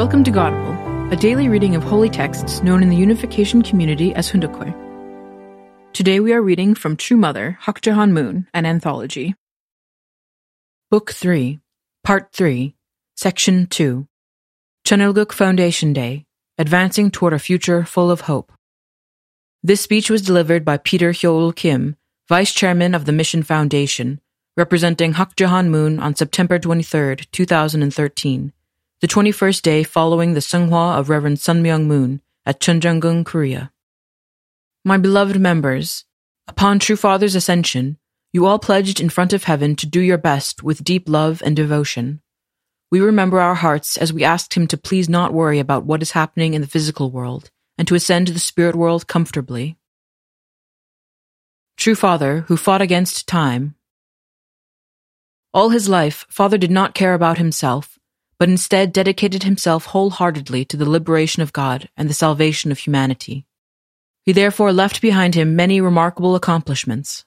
Welcome to Godible, a daily reading of holy texts known in the unification community as Hoon Dok Hwe. Today we are reading from True Mother, Hak Ja Han Moon, an anthology. Book 3, Part 3, Section 2 Cheon Il Guk Foundation Day, Advancing Toward a Future Full of Hope. This speech was delivered by Peter Hyoul Kim, Vice Chairman of the Mission Foundation, representing Hak Ja Han Moon on September 23, 2013 the 21st day following the Seonghwa of Reverend Sun Myung Moon at Cheon Jeong Gung, Korea. My beloved members, upon True Father's ascension, you all pledged in front of heaven to do your best with deep love and devotion. We remember our hearts as we asked him to please not worry about what is happening in the physical world and to ascend to the spirit world comfortably. True Father, who fought against time. All his life, Father did not care about himself, but instead dedicated himself wholeheartedly to the liberation of God and the salvation of humanity. He therefore left behind him many remarkable accomplishments.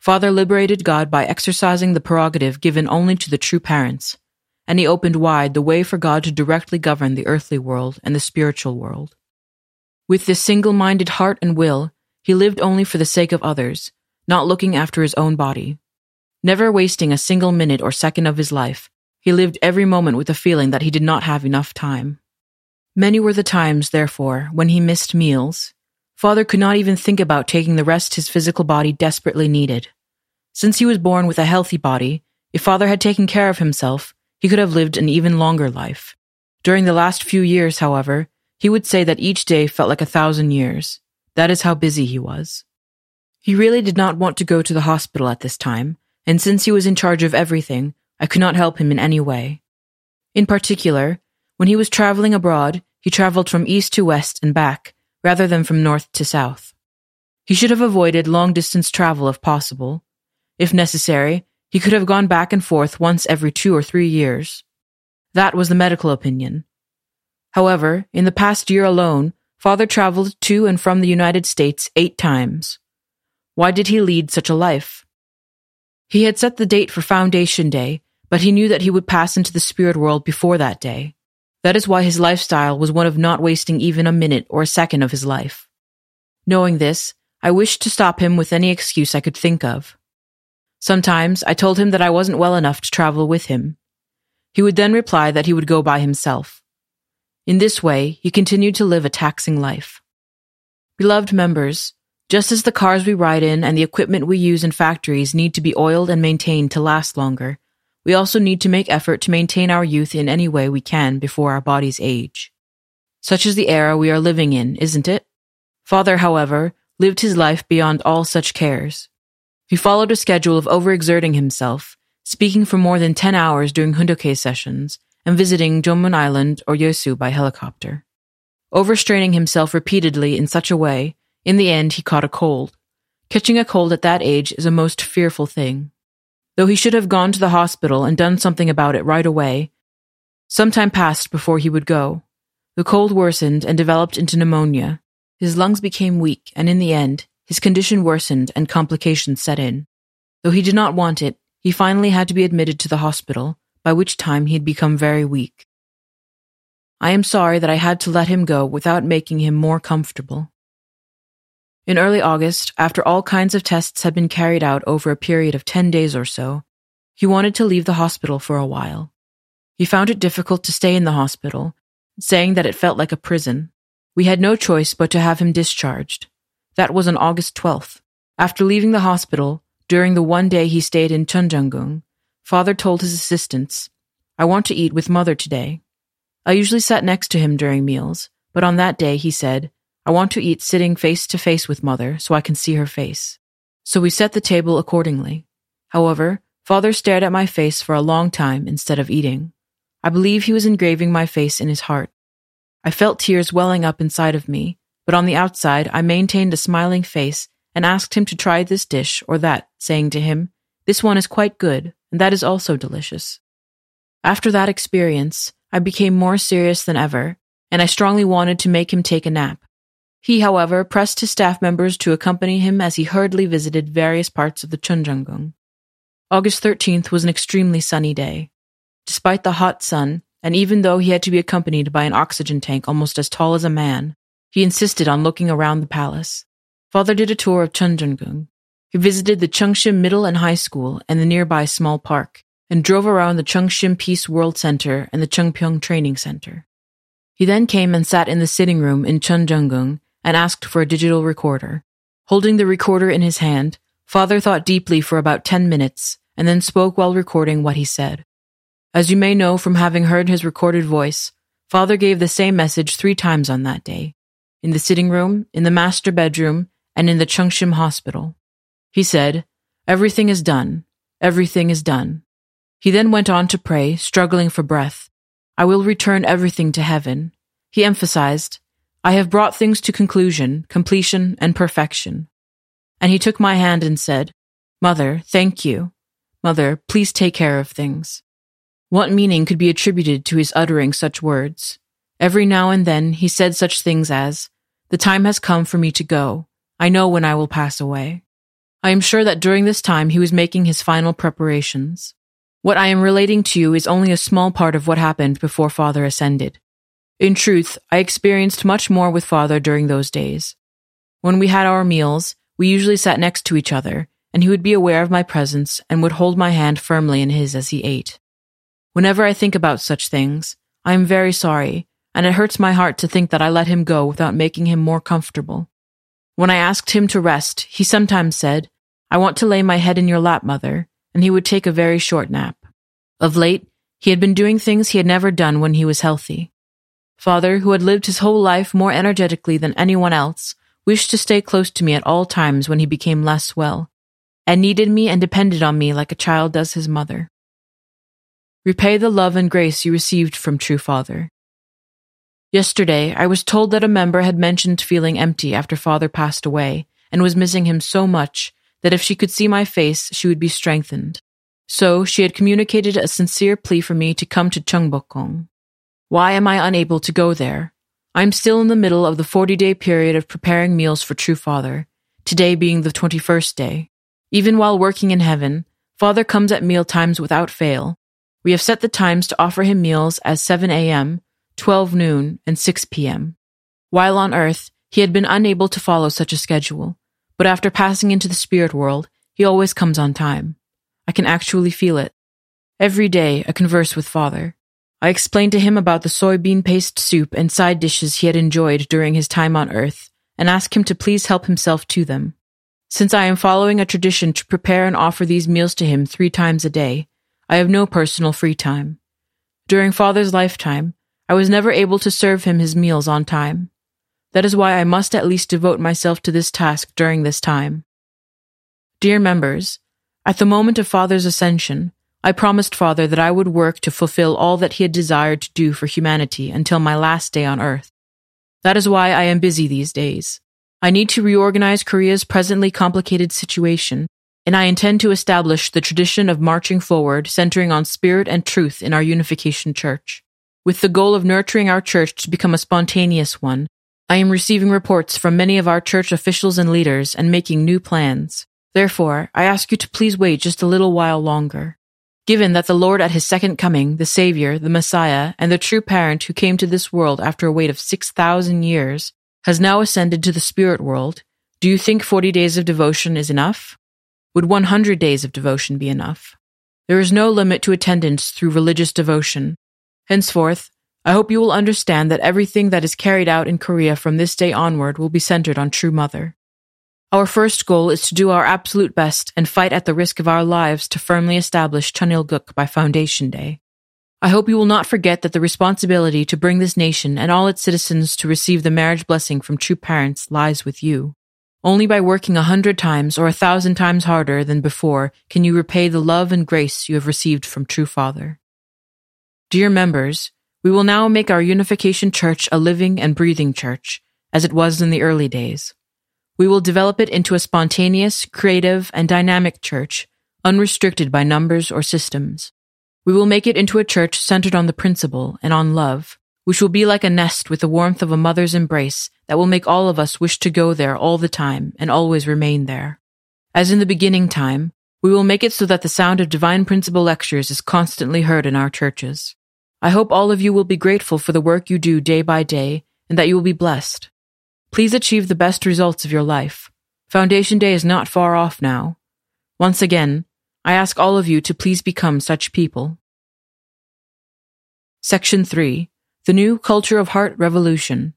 Father liberated God by exercising the prerogative given only to the true parents, and he opened wide the way for God to directly govern the earthly world and the spiritual world. With this single minded heart and will, he lived only for the sake of others, not looking after his own body. Never wasting a single minute or second of his life, he lived every moment with the feeling that he did not have enough time. Many were the times, therefore, when he missed meals. Father could not even think about taking the rest his physical body desperately needed. Since he was born with a healthy body, if father had taken care of himself, he could have lived an even longer life. During the last few years, however, he would say that each day felt like a thousand years. That is how busy he was. He really did not want to go to the hospital at this time, and since he was in charge of everything, I could not help him in any way. In particular, when he was traveling abroad, he traveled from east to west and back, rather than from north to south. He should have avoided long distance travel if possible. If necessary, he could have gone back and forth once every two or three years. That was the medical opinion. However, in the past year alone, father traveled to and from the United States eight times. Why did he lead such a life? He had set the date for Foundation Day but he knew that he would pass into the spirit world before that day. That is why his lifestyle was one of not wasting even a minute or a second of his life. Knowing this, I wished to stop him with any excuse I could think of. Sometimes I told him that I wasn't well enough to travel with him. He would then reply that he would go by himself. In this way, he continued to live a taxing life. Beloved members, just as the cars we ride in and the equipment we use in factories need to be oiled and maintained to last longer, we also need to make effort to maintain our youth in any way we can before our bodies age. Such is the era we are living in, isn't it? Father, however, lived his life beyond all such cares. He followed a schedule of overexerting himself, speaking for more than 10 hours during Hoon Dok Hwe sessions, and visiting Geomun Island or Yeosu by helicopter. Overstraining himself repeatedly in such a way, in the end he caught a cold. Catching a cold at that age is a most fearful thing. Though he should have gone to the hospital and done something about it right away, some time passed before he would go. The cold worsened and developed into pneumonia. His lungs became weak, and in the end, his condition worsened and complications set in. Though he did not want it, he finally had to be admitted to the hospital, by which time he had become very weak. I am sorry that I had to let him go without making him more comfortable. In early August, after all kinds of tests had been carried out over a period of 10 days or so, he wanted to leave the hospital for a while. He found it difficult to stay in the hospital, saying that it felt like a prison. We had no choice but to have him discharged. That was on August 12th. After leaving the hospital, during the one day he stayed in Cheon Jeong Gung, father told his assistants, I want to eat with mother today. I usually sat next to him during meals, but on that day he said, I want to eat sitting face to face with mother so I can see her face. So we set the table accordingly. However, father stared at my face for a long time instead of eating. I believe he was engraving my face in his heart. I felt tears welling up inside of me, but on the outside I maintained a smiling face and asked him to try this dish or that, saying to him, This one is quite good, and that is also delicious. After that experience, I became more serious than ever, and I strongly wanted to make him take a nap. He, however, pressed his staff members to accompany him as he hurriedly visited various parts of the Cheon Jeong Gung. August 13th was an extremely sunny day. Despite the hot sun, and even though he had to be accompanied by an oxygen tank almost as tall as a man, he insisted on looking around the palace. Father did a tour of Cheon Jeong Gung. He visited the Cheongshim Middle and High School and the nearby small park, and drove around the Cheongshim Peace World Center and the Cheongpyeong Training Center. He then came and sat in the sitting room in Cheon Jeong Gung and asked for a digital recorder. Holding the recorder in his hand, Father thought deeply for about ten minutes and then spoke while recording what he said. As you may know from having heard his recorded voice, Father gave the same message three times on that day in the sitting room, in the master bedroom, and in the Cheongshim hospital. He said, Everything is done. Everything is done. He then went on to pray, struggling for breath. I will return everything to heaven. He emphasized, I have brought things to conclusion, completion, and perfection. And he took my hand and said, Mother, thank you. Mother, please take care of things. What meaning could be attributed to his uttering such words? Every now and then he said such things as, The time has come for me to go. I know when I will pass away. I am sure that during this time he was making his final preparations. What I am relating to you is only a small part of what happened before Father ascended. In truth, I experienced much more with Father during those days. When we had our meals, we usually sat next to each other, and he would be aware of my presence and would hold my hand firmly in his as he ate. Whenever I think about such things, I am very sorry, and it hurts my heart to think that I let him go without making him more comfortable. When I asked him to rest, he sometimes said, I want to lay my head in your lap, mother, and he would take a very short nap. Of late, he had been doing things he had never done when he was healthy. Father, who had lived his whole life more energetically than anyone else, wished to stay close to me at all times when he became less well, and needed me and depended on me like a child does his mother. Repay the love and grace you received from True Father. Yesterday, I was told that a member had mentioned feeling empty after Father passed away and was missing him so much that if she could see my face, she would be strengthened. So she had communicated a sincere plea for me to come to Cheon Bok Gung. Why am I unable to go there? I am still in the middle of the 40 day period of preparing meals for True Father, today being the 21st day. Even while working in heaven, Father comes at meal times without fail, we have set the times to offer him meals as 7 a.m., 12 noon, and 6 p.m. While on earth, he had been unable to follow such a schedule, but after passing into the spirit world, he always comes on time. I can actually feel it. Every day, I converse with Father. I explained to him about the soybean paste soup and side dishes he had enjoyed during his time on earth, and asked him to please help himself to them. Since I am following a tradition to prepare and offer these meals to him three times a day, I have no personal free time. During father's lifetime, I was never able to serve him his meals on time. That is why I must at least devote myself to this task during this time. Dear members, at the moment of father's ascension, I promised father that I would work to fulfill all that he had desired to do for humanity until my last day on earth. That is why I am busy these days. I need to reorganize Korea's presently complicated situation and I intend to establish the tradition of marching forward centering on spirit and truth in our unification church. With the goal of nurturing our church to become a spontaneous one, I am receiving reports from many of our church officials and leaders and making new plans. Therefore, I ask you to please wait just a little while longer. Given that the Lord at his second coming, the Savior, the Messiah, and the true parent who came to this world after a wait of 6,000 years, has now ascended to the spirit world, do you think 40 days of devotion is enough? Would 100 days of devotion be enough? There is no limit to attendance through religious devotion. Henceforth, I hope you will understand that everything that is carried out in Korea from this day onward will be centered on True Mother. Our first goal is to do our absolute best and fight at the risk of our lives to firmly establish Cheon Il Guk by Foundation Day. I hope you will not forget that the responsibility to bring this nation and all its citizens to receive the marriage blessing from true parents lies with you. Only by working a hundred times or a thousand times harder than before can you repay the love and grace you have received from True Father. Dear members, we will now make our Unification Church a living and breathing church, as it was in the early days. We will develop it into a spontaneous, creative, and dynamic church, unrestricted by numbers or systems. We will make it into a church centered on the principle and on love, which will be like a nest with the warmth of a mother's embrace that will make all of us wish to go there all the time and always remain there. As in the beginning time, we will make it so that the sound of divine principle lectures is constantly heard in our churches. I hope all of you will be grateful for the work you do day by day and that you will be blessed. Please achieve the best results of your life. Foundation Day is not far off now. Once again, I ask all of you to please become such people. Section 3 The New Culture of Heart Revolution.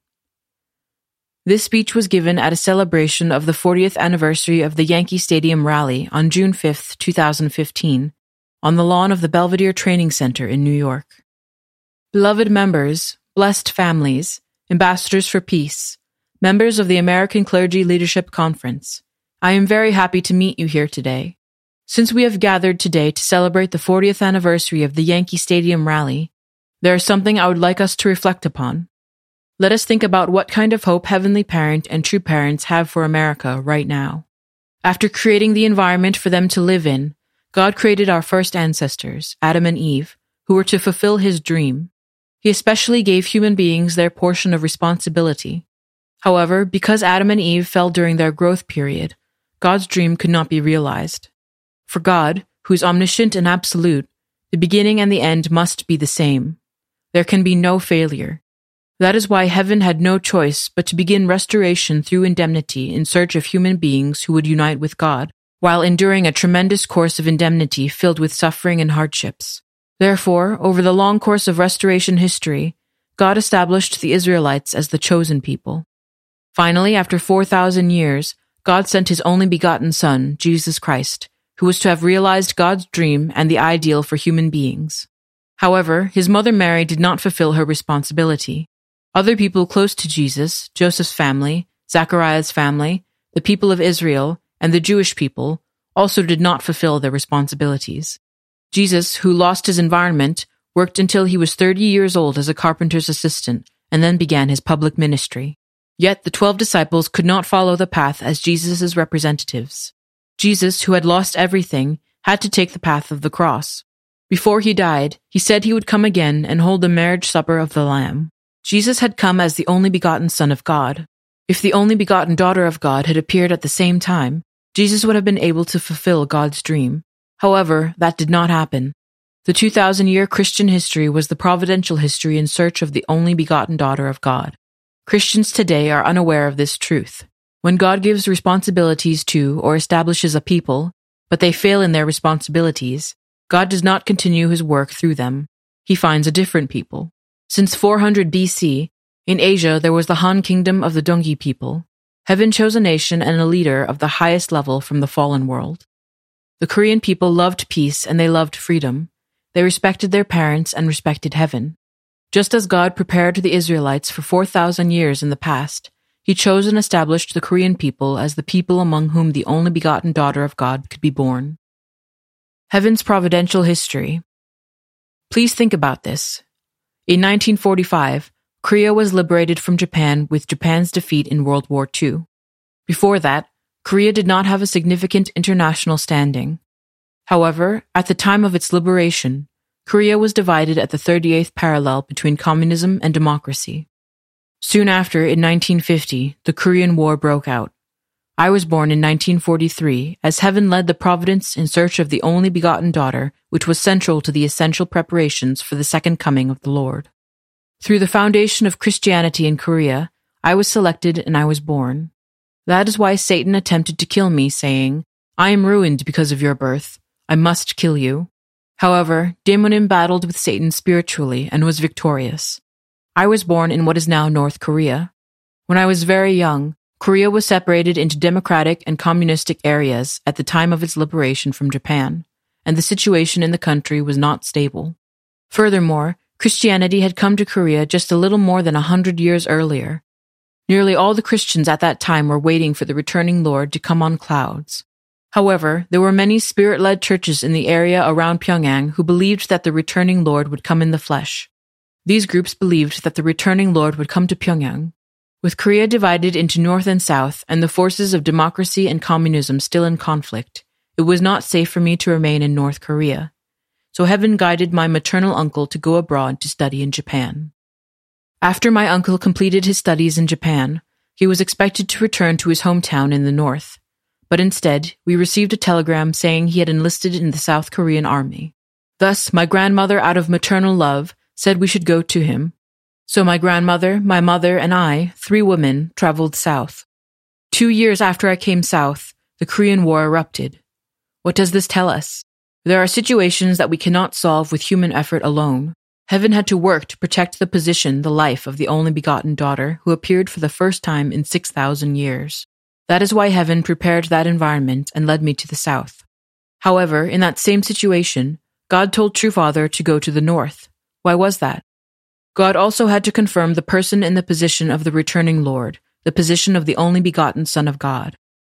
This speech was given at a celebration of the 40th anniversary of the Yankee Stadium rally on June 5, 2015, on the lawn of the Belvedere Training Center in New York. Beloved members, blessed families, ambassadors for peace, members of the American Clergy Leadership Conference, I am very happy to meet you here today. Since we have gathered today to celebrate the 40th anniversary of the Yankee Stadium rally, there is something I would like us to reflect upon. Let us think about what kind of hope Heavenly Parent and true parents have for America right now. After creating the environment for them to live in, God created our first ancestors, Adam and Eve, who were to fulfill His dream. He especially gave human beings their portion of responsibility. However, because Adam and Eve fell during their growth period, God's dream could not be realized. For God, who is omniscient and absolute, the beginning and the end must be the same. There can be no failure. That is why heaven had no choice but to begin restoration through indemnity in search of human beings who would unite with God, while enduring a tremendous course of indemnity filled with suffering and hardships. Therefore, over the long course of restoration history, God established the Israelites as the chosen people. Finally, after 4,000 years, God sent his only begotten Son, Jesus Christ, who was to have realized God's dream and the ideal for human beings. However, his mother Mary did not fulfill her responsibility. Other people close to Jesus, Joseph's family, Zachariah's family, the people of Israel, and the Jewish people, also did not fulfill their responsibilities. Jesus, who lost his environment, worked until he was 30 years old as a carpenter's assistant and then began his public ministry. Yet the twelve disciples could not follow the path as Jesus' representatives. Jesus, who had lost everything, had to take the path of the cross. Before he died, he said he would come again and hold the marriage supper of the Lamb. Jesus had come as the only begotten Son of God. If the only begotten daughter of God had appeared at the same time, Jesus would have been able to fulfill God's dream. However, that did not happen. The 2,000 year Christian history was the providential history in search of the only begotten daughter of God. Christians today are unaware of this truth. When God gives responsibilities to or establishes a people, but they fail in their responsibilities, God does not continue his work through them. He finds a different people. Since 400 BC, in Asia there was the Han kingdom of the Dongyi people. Heaven chose a nation and a leader of the highest level from the fallen world. The Korean people loved peace and they loved freedom. They respected their parents and respected heaven. Just as God prepared the Israelites for 4,000 years in the past, he chose and established the Korean people as the people among whom the only begotten daughter of God could be born. Heaven's Providential History Please think about this. In 1945, Korea was liberated from Japan with Japan's defeat in World War II. Before that, Korea did not have a significant international standing. However, at the time of its liberation, Korea was divided at the 38th parallel between communism and democracy. Soon after, in 1950, the Korean War broke out. I was born in 1943 as heaven led the providence in search of the only begotten daughter, which was central to the essential preparations for the second coming of the Lord. Through the foundation of Christianity in Korea, I was selected and I was born. That is why Satan attempted to kill me, saying, I am ruined because of your birth. I must kill you. However, Daemonim battled with Satan spiritually and was victorious. I was born in what is now North Korea. When I was very young, Korea was separated into democratic and communistic areas at the time of its liberation from Japan, and the situation in the country was not stable. Furthermore, Christianity had come to Korea just a little more than a hundred years earlier, Nearly all the Christians at that time were waiting for the returning Lord to come on clouds. However, there were many spirit led churches in the area around Pyongyang who believed that the returning Lord would come in the flesh. These groups believed that the returning Lord would come to Pyongyang. With Korea divided into North and South and the forces of democracy and communism still in conflict, it was not safe for me to remain in North Korea. So heaven guided my maternal uncle to go abroad to study in Japan. After my uncle completed his studies in Japan, he was expected to return to his hometown in the north. But instead, we received a telegram saying he had enlisted in the South Korean army. Thus, my grandmother, out of maternal love, said we should go to him. So my grandmother, my mother, and I, three women, traveled south. Two years after I came south, the Korean War erupted. What does this tell us? There are situations that we cannot solve with human effort alone. Heaven had to work to protect the position, the life of the only begotten daughter who appeared for the first time in 6,000 years. That is why heaven prepared that environment and led me to the south. However, in that same situation, God told True Father to go to the north. Why was that? God also had to confirm the person in the position of the returning Lord, the position of the only begotten Son of God.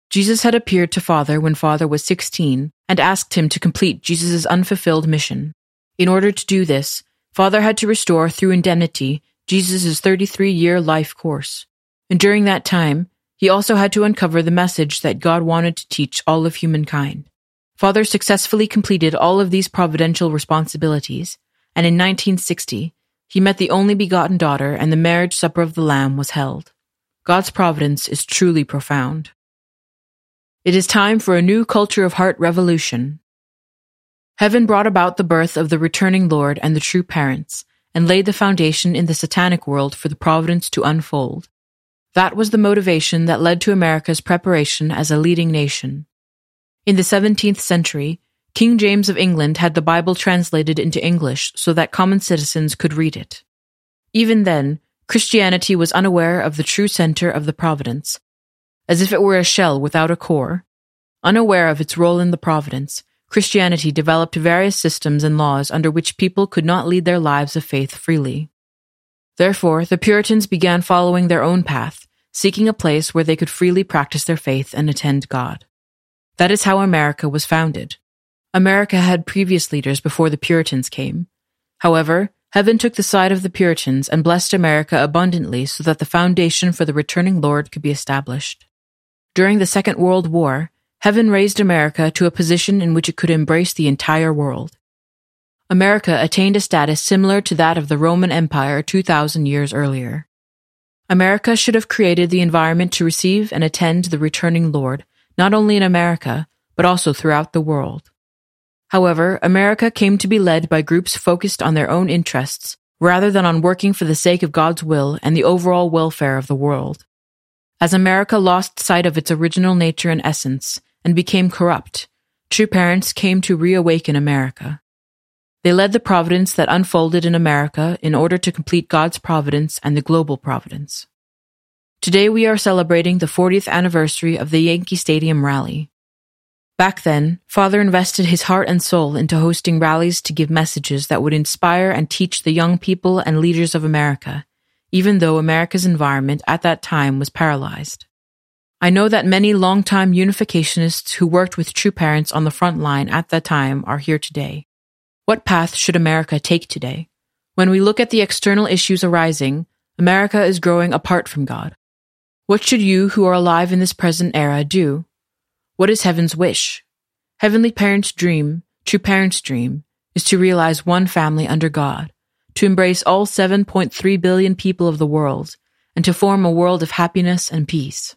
Jesus had appeared to Father when Father was 16 and asked him to complete Jesus' unfulfilled mission. In order to do this, Father had to restore through indemnity Jesus' 33 year life course. And during that time, he also had to uncover the message that God wanted to teach all of humankind. Father successfully completed all of these providential responsibilities, and in 1960, he met the only begotten daughter and the marriage supper of the Lamb was held. God's providence is truly profound. It is time for a new culture of heart revolution. Heaven brought about the birth of the returning Lord and the true parents, and laid the foundation in the satanic world for the providence to unfold. That was the motivation that led to America's preparation as a leading nation. In the 17th century, King James of England had the Bible translated into English so that common citizens could read it. Even then, Christianity was unaware of the true center of the providence, as if it were a shell without a core. Unaware of its role in the providence, Christianity developed various systems and laws under which people could not lead their lives of faith freely. Therefore, the Puritans began following their own path, seeking a place where they could freely practice their faith and attend God. That is how America was founded. America had previous leaders before the Puritans came. However, Heaven took the side of the Puritans and blessed America abundantly so that the foundation for the returning Lord could be established. During the Second World War, Heaven raised America to a position in which it could embrace the entire world. America attained a status similar to that of the Roman Empire 2,000 years earlier. America should have created the environment to receive and attend the returning Lord, not only in America, but also throughout the world. However, America came to be led by groups focused on their own interests rather than on working for the sake of God's will and the overall welfare of the world. As America lost sight of its original nature and essence and became corrupt, true parents came to reawaken America. They led the providence that unfolded in America in order to complete God's providence and the global providence. Today we are celebrating the 40th anniversary of the Yankee Stadium rally. Back then, Father invested his heart and soul into hosting rallies to give messages that would inspire and teach the young people and leaders of America even though America's environment at that time was paralyzed. I know that many longtime unificationists who worked with true parents on the front line at that time are here today. What path should America take today? When we look at the external issues arising, America is growing apart from God. What should you who are alive in this present era do? What is heaven's wish? Heavenly parents' dream, true parents' dream, is to realize one family under God, to embrace all 7.3 billion people of the world, and to form a world of happiness and peace.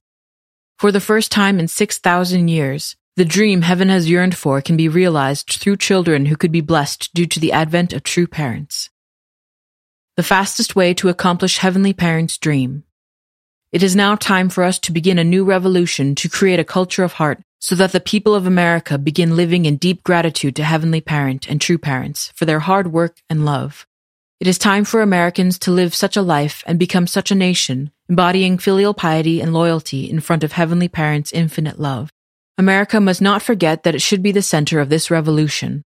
For the first time in 6,000 years, the dream heaven has yearned for can be realized through children who could be blessed due to the advent of true parents. The fastest way to accomplish Heavenly Parents' dream. It is now time for us to begin a new revolution to create a culture of heart so that the people of America begin living in deep gratitude to Heavenly Parent and True Parents for their hard work and love. It is time for Americans to live such a life and become such a nation, embodying filial piety and loyalty in front of Heavenly Parent's infinite love. America must not forget that it should be the center of this revolution.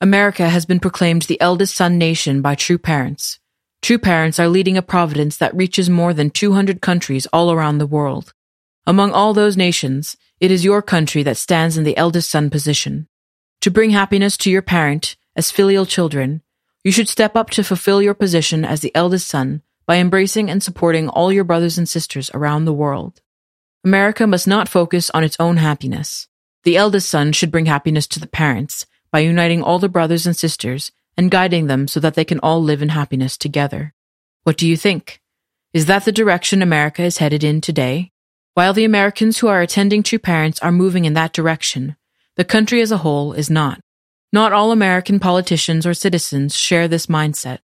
America has been proclaimed the eldest son nation by true parents. True parents are leading a providence that reaches more than 200 countries all around the world. Among all those nations, it is your country that stands in the eldest son position. To bring happiness to your parent, as filial children, you should step up to fulfill your position as the eldest son by embracing and supporting all your brothers and sisters around the world. America must not focus on its own happiness. The eldest son should bring happiness to the parents by uniting all the brothers and sisters and guiding them so that they can all live in happiness together. What do you think? Is that the direction America is headed in today? While the Americans who are attending to Parents are moving in that direction, the country as a whole is not. Not all American politicians or citizens share this mindset.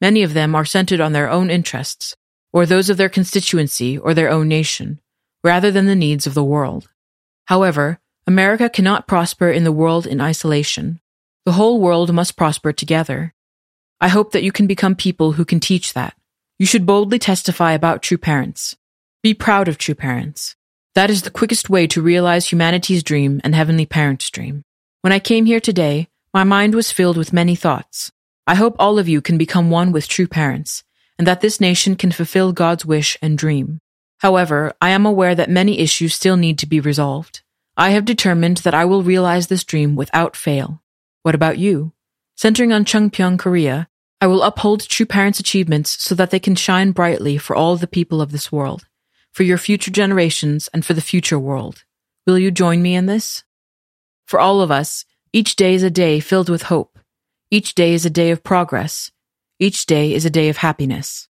Many of them are centered on their own interests, or those of their constituency or their own nation, rather than the needs of the world. However, America cannot prosper in the world in isolation. The whole world must prosper together. I hope that you can become people who can teach that. You should boldly testify about true parents. Be proud of true parents. That is the quickest way to realize humanity's dream and Heavenly Parent's dream. When I came here today, my mind was filled with many thoughts. I hope all of you can become one with true parents, and that this nation can fulfill God's wish and dream. However, I am aware that many issues still need to be resolved. I have determined that I will realize this dream without fail. What about you? Centering on Cheongpyeong, Korea, I will uphold true parents' achievements so that they can shine brightly for all the people of this world, for your future generations, and for the future world. Will you join me in this? For all of us, each day is a day filled with hope each day is a day of progress. Each day is a day of happiness.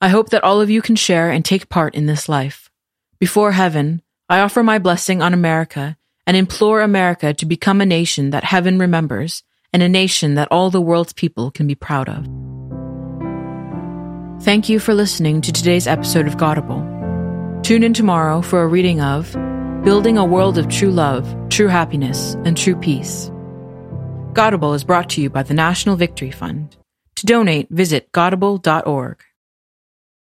I hope that all of you can share and take part in this life. Before heaven, I offer my blessing on America and implore America to become a nation that heaven remembers and a nation that all the world's people can be proud of. Thank you for listening to today's episode of Godible. Tune in tomorrow for a reading of Building a World of True Love, True Happiness, and True Peace Godible is brought to you by the National Victory Fund. To donate, visit godible.org.